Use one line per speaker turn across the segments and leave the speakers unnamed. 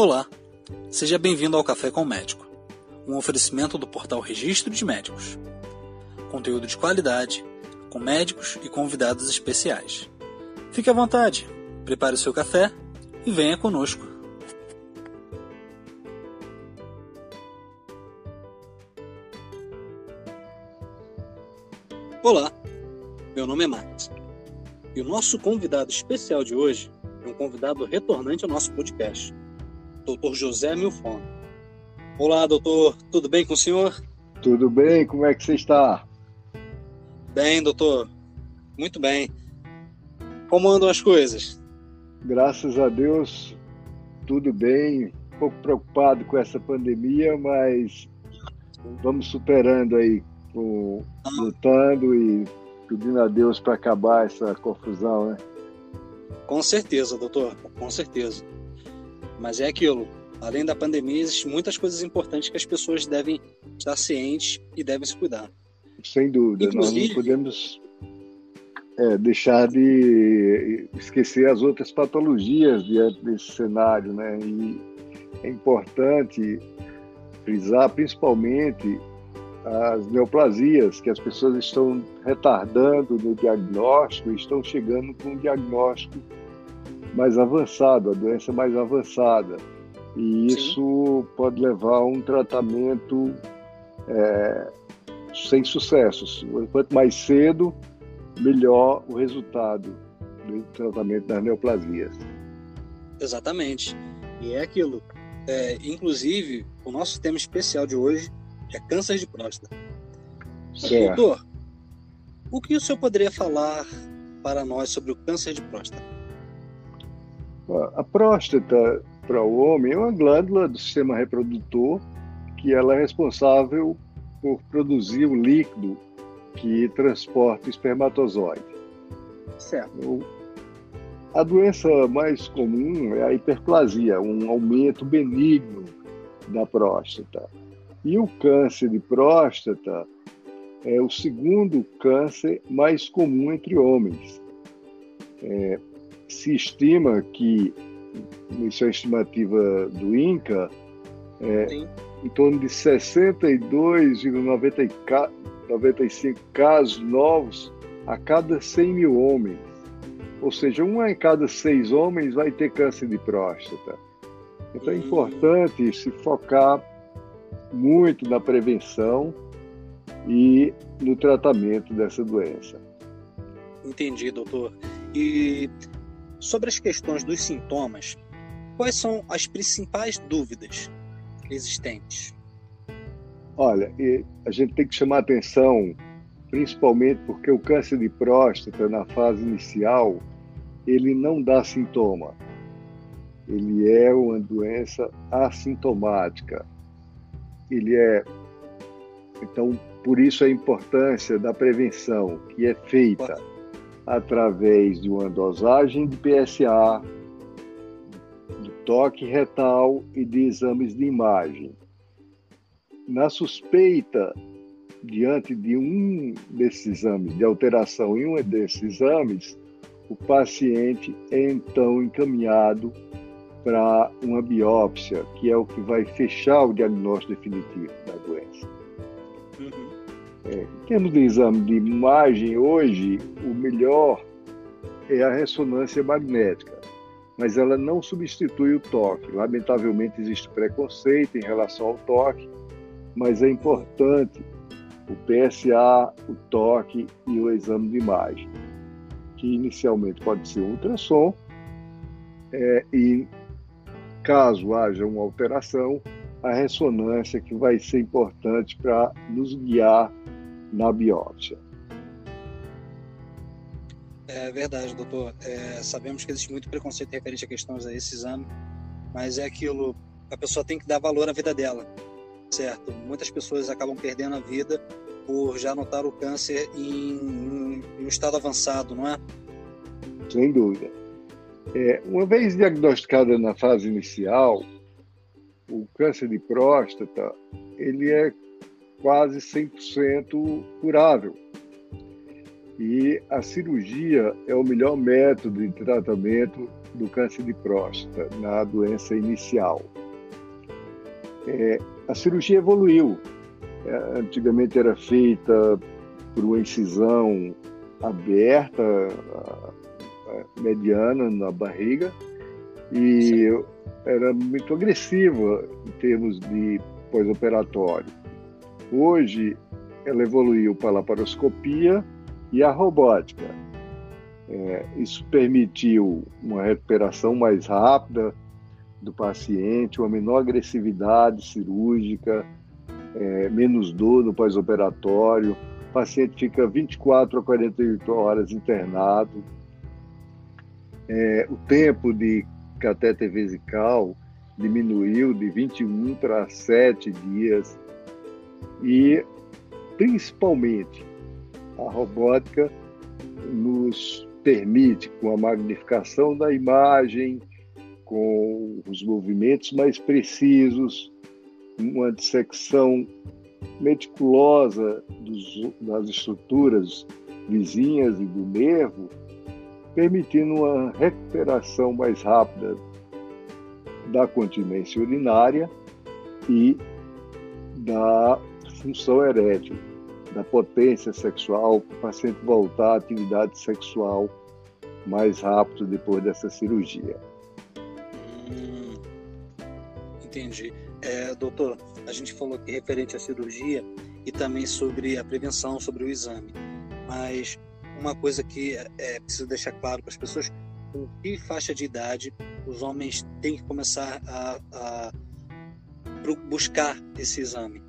Olá, seja bem-vindo ao Café com o Médico, um oferecimento do portal Registro de Médicos. Conteúdo de qualidade, com médicos e convidados especiais. Fique à vontade, prepare o seu café e venha conosco. Olá, meu nome é Max e o nosso convidado especial de hoje é um convidado retornante ao nosso podcast, Dr. José Milfon. Olá, doutor, tudo bem com o senhor?
Tudo bem, como é que você está?
Bem, doutor, muito bem. Como andam as coisas?
Graças a Deus, tudo bem. Um pouco preocupado com essa pandemia, mas vamos superando aí, com, lutando e pedindo a Deus para acabar essa confusão, né?
Com certeza, doutor, com certeza. Mas é aquilo, além da pandemia, existem muitas coisas importantes que as pessoas devem estar cientes e devem se cuidar.
Sem dúvida, Inclusive, nós não podemos é, deixar de esquecer as outras patologias diante desse cenário, né? E é importante frisar principalmente as neoplasias que as pessoas estão retardando no diagnóstico, estão chegando com um diagnóstico mais avançado, a doença mais avançada. E isso Sim. pode levar a um tratamento é, sem sucesso. Quanto mais cedo, melhor o resultado do tratamento das neoplasias.
Exatamente. E é aquilo. É, inclusive, o nosso tema especial de hoje é câncer de próstata. Certo. Doutor, o que o senhor poderia falar para nós sobre o câncer de próstata?
A próstata para o homem é uma glândula do sistema reprodutor que ela é responsável por produzir o líquido que transporta o espermatozoide.
Certo.
A doença mais comum é a hiperplasia, um aumento benigno da próstata. E o câncer de próstata é o segundo câncer mais comum entre homens. É, se estima que, isso é a estimativa do INCA, é, em torno de 62,95 casos novos a cada 100 mil homens. Ou seja, um em cada seis homens vai ter câncer de próstata. Então é importante se focar muito na prevenção e no tratamento dessa doença.
Entendi, doutor. E Sobre as questões dos sintomas, quais são as principais dúvidas existentes?
Olha, a gente tem que chamar atenção, principalmente porque o câncer de próstata, na fase inicial, ele não dá sintoma. Ele é uma doença assintomática. Ele é. Então, por isso a importância da prevenção, que é feita através de uma dosagem de PSA, de toque retal e de exames de imagem. Na suspeita, diante de um desses exames, de alteração em um desses exames, o paciente é então encaminhado para uma biópsia, que é o que vai fechar o diagnóstico definitivo da doença. É, em termos de exame de imagem, hoje, o melhor é a ressonância magnética, mas ela não substitui o toque. Lamentavelmente, existe preconceito em relação ao toque, mas é importante o PSA, o toque e o exame de imagem, que inicialmente pode ser ultrassom, é, e caso haja uma alteração, a ressonância que vai ser importante para nos guiar na biópsia.
É verdade, doutor. É, sabemos que existe muito preconceito referente a questões a esse exame, mas é aquilo, a pessoa tem que dar valor à vida dela, certo? Muitas pessoas acabam perdendo a vida por já notar o câncer em, em um estado avançado, não é?
Sem dúvida. É, uma vez diagnosticada na fase inicial, o câncer de próstata, ele é quase 100% curável. E a cirurgia é o melhor método de tratamento do câncer de próstata na doença inicial. É, a cirurgia evoluiu. É, antigamente era feita por uma incisão aberta, mediana na barriga, e Sim. era muito agressiva em termos de pós-operatório. Hoje, ela evoluiu para a laparoscopia e a robótica. É, isso permitiu uma recuperação mais rápida do paciente, uma menor agressividade cirúrgica, é, menos dor no pós-operatório. O paciente fica 24 a 48 horas internado. É, o tempo de catéter vesical diminuiu de 21 para 7 dias. E, principalmente, a robótica nos permite, com a magnificação da imagem, com os movimentos mais precisos, uma dissecção meticulosa dos, das estruturas vizinhas e do nervo, permitindo uma recuperação mais rápida da continência urinária e da função erétil da potência sexual, o paciente voltar à atividade sexual mais rápido depois dessa cirurgia.
Hum, entendi. É, doutor, a gente falou aqui referente à cirurgia e também sobre a prevenção, sobre o exame. Mas uma coisa que é, é preciso deixar claro para as pessoas, com que faixa de idade os homens têm que começar a, a buscar esse exame?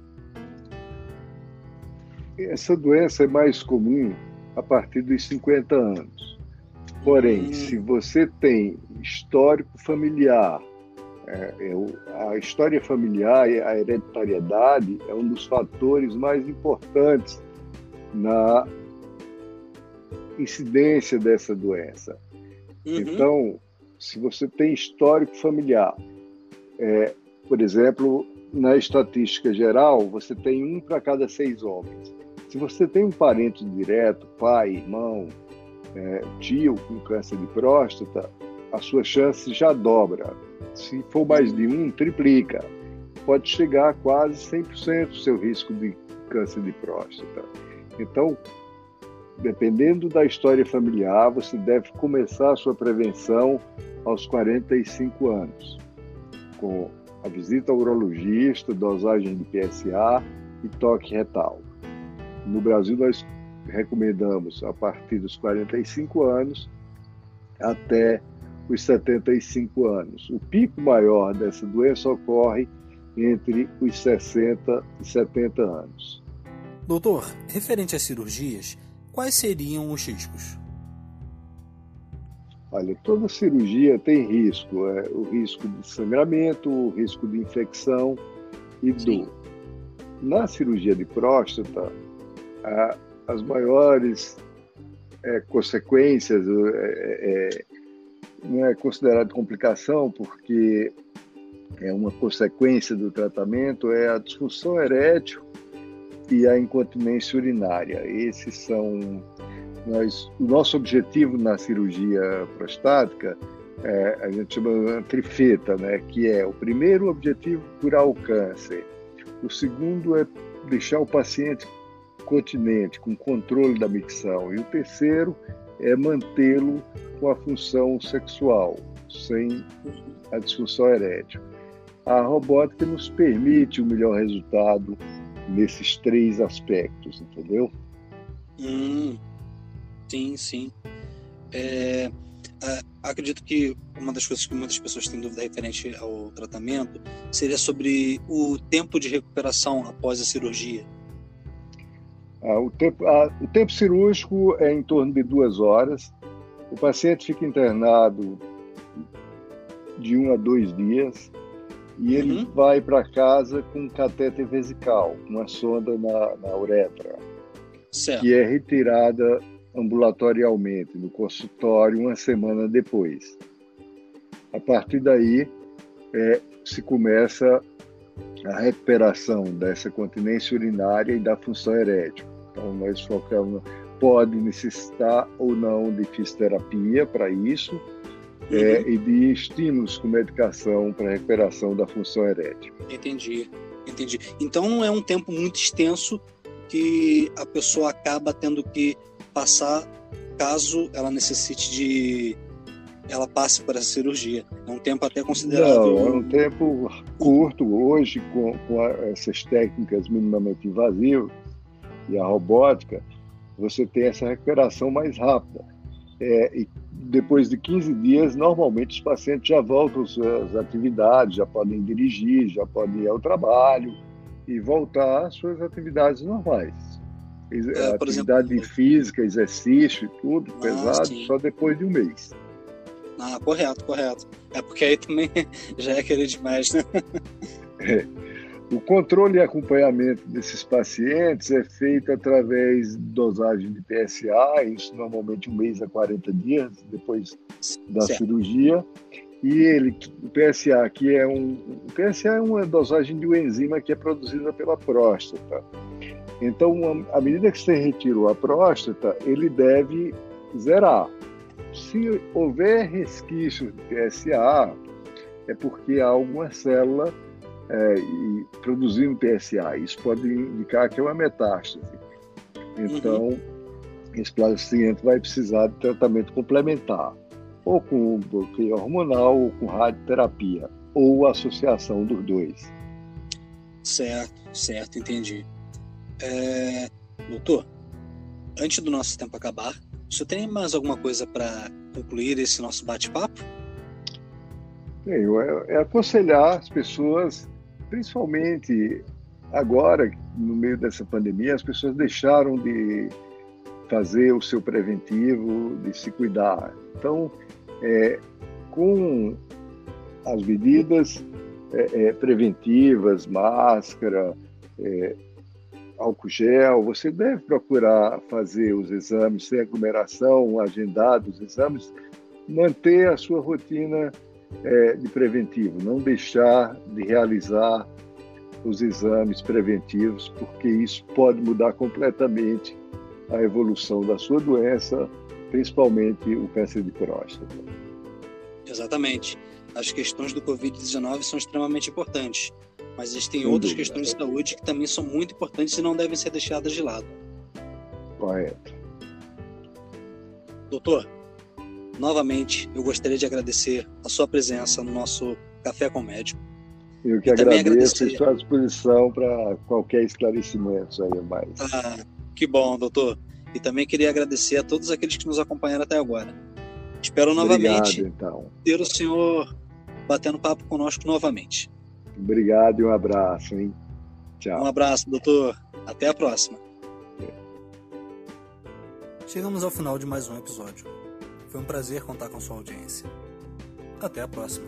Essa doença é mais comum a partir dos 50 anos. Porém, hum. se você tem histórico familiar, é, é, a história familiar e a hereditariedade é um dos fatores mais importantes na incidência dessa doença. Uhum. Então, se você tem histórico familiar, é, por exemplo, na estatística geral, você tem um para cada seis homens. Se você tem um parente direto, pai, irmão, é, tio com câncer de próstata, a sua chance já dobra. Se for mais de um, triplica. Pode chegar a quase 100% o seu risco de câncer de próstata. Então, dependendo da história familiar, você deve começar a sua prevenção aos 45 anos, com a visita ao urologista, dosagem de PSA e toque retal. No Brasil, nós recomendamos a partir dos 45 anos até os 75 anos. O pico maior dessa doença ocorre entre os 60 e 70 anos.
Doutor, referente às cirurgias, quais seriam os riscos?
Olha, toda cirurgia tem risco, é, o risco de sangramento, o risco de infecção e Sim. dor. Na cirurgia de próstata, as maiores é, consequências, é, é, é, não é considerado complicação, porque é uma consequência do tratamento, é a disfunção erétil e a incontinência urinária. Esses são nós, o nosso objetivo na cirurgia prostática é, a gente chama trifeta, né? Que é o primeiro objetivo curar o câncer, o segundo é deixar o paciente continente, com controle da micção. E o terceiro é mantê-lo com a função sexual, sem a disfunção erétil. A robótica nos permite o melhor resultado nesses três aspectos, entendeu?
Hum, sim, sim. É, acredito que uma das coisas que muitas pessoas têm dúvida referente ao tratamento seria sobre o tempo de recuperação após a cirurgia.
Ah, o, tempo, ah, o tempo cirúrgico é em torno de duas horas. O paciente fica internado de um a dois dias e ele uhum. vai para casa com um catéter vesical, uma sonda na, na uretra, certo. que é retirada ambulatorialmente no consultório uma semana depois. A partir daí, é, se começa a recuperação dessa continência urinária e da função erétil. Então, nós focamos pode necessitar ou não de fisioterapia para isso uhum. é, e de estímulos com medicação para recuperação da função erétil.
Entendi, entendi. Então é um tempo muito extenso que a pessoa acaba tendo que passar caso ela necessite de ela passe para a cirurgia. É um tempo até considerável.
Não, é um tempo curto hoje com, com essas técnicas minimamente invasivas e a robótica, você tem essa recuperação mais rápida. É, e depois de 15 dias, normalmente os pacientes já voltam às suas atividades, já podem dirigir, já podem ir ao trabalho e voltar às suas atividades normais. É, atividade exemplo, física, exercício e tudo, ah, pesado, sim. só depois de um mês.
Ah, correto, correto. É porque aí também já é querer demais, né?
É. O controle e acompanhamento desses pacientes é feito através de dosagem de PSA, isso normalmente um mês a 40 dias depois da certo. cirurgia. E ele, o PSA, que é um, o PSA é uma dosagem de uma enzima que é produzida pela próstata. Então, à medida que você retirou a próstata, ele deve zerar. Se houver resquícios de PSA, é porque há alguma célula é, produzindo PSA. Isso pode indicar que é uma metástase. Então, uhum. esse paciente vai precisar de tratamento complementar, ou com bloqueio hormonal, ou com radioterapia, ou associação dos dois.
Certo, certo, entendi. É, doutor, antes do nosso tempo acabar, você tem mais alguma coisa para concluir esse nosso bate-papo?
É, é aconselhar as pessoas principalmente agora, no meio dessa pandemia, as pessoas deixaram de fazer o seu preventivo, de se cuidar. Então, é, com as medidas é, é, preventivas, máscara, é, álcool gel, você deve procurar fazer os exames sem aglomeração, agendar os exames, manter a sua rotina é, de preventivo, não deixar de realizar os exames preventivos, porque isso pode mudar completamente a evolução da sua doença, principalmente o câncer de próstata.
Exatamente. As questões do Covid-19 são extremamente importantes, mas existem Sem outras dúvida. questões de saúde que também são muito importantes e não devem ser deixadas de lado.
Correto.
Doutor, Novamente, eu gostaria de agradecer a sua presença no nosso Café com Médico.
Eu que e agradeço agradecer... estou à disposição para qualquer esclarecimento aí mais.
Ah, que bom, doutor. E também queria agradecer a todos aqueles que nos acompanharam até agora. Espero novamente
Obrigado, então.
ter o senhor batendo papo conosco novamente.
Obrigado e um abraço, hein? Tchau.
Um abraço, doutor. Até a próxima.
Chegamos ao final de mais um episódio. Foi um prazer contar com sua audiência. Até a próxima.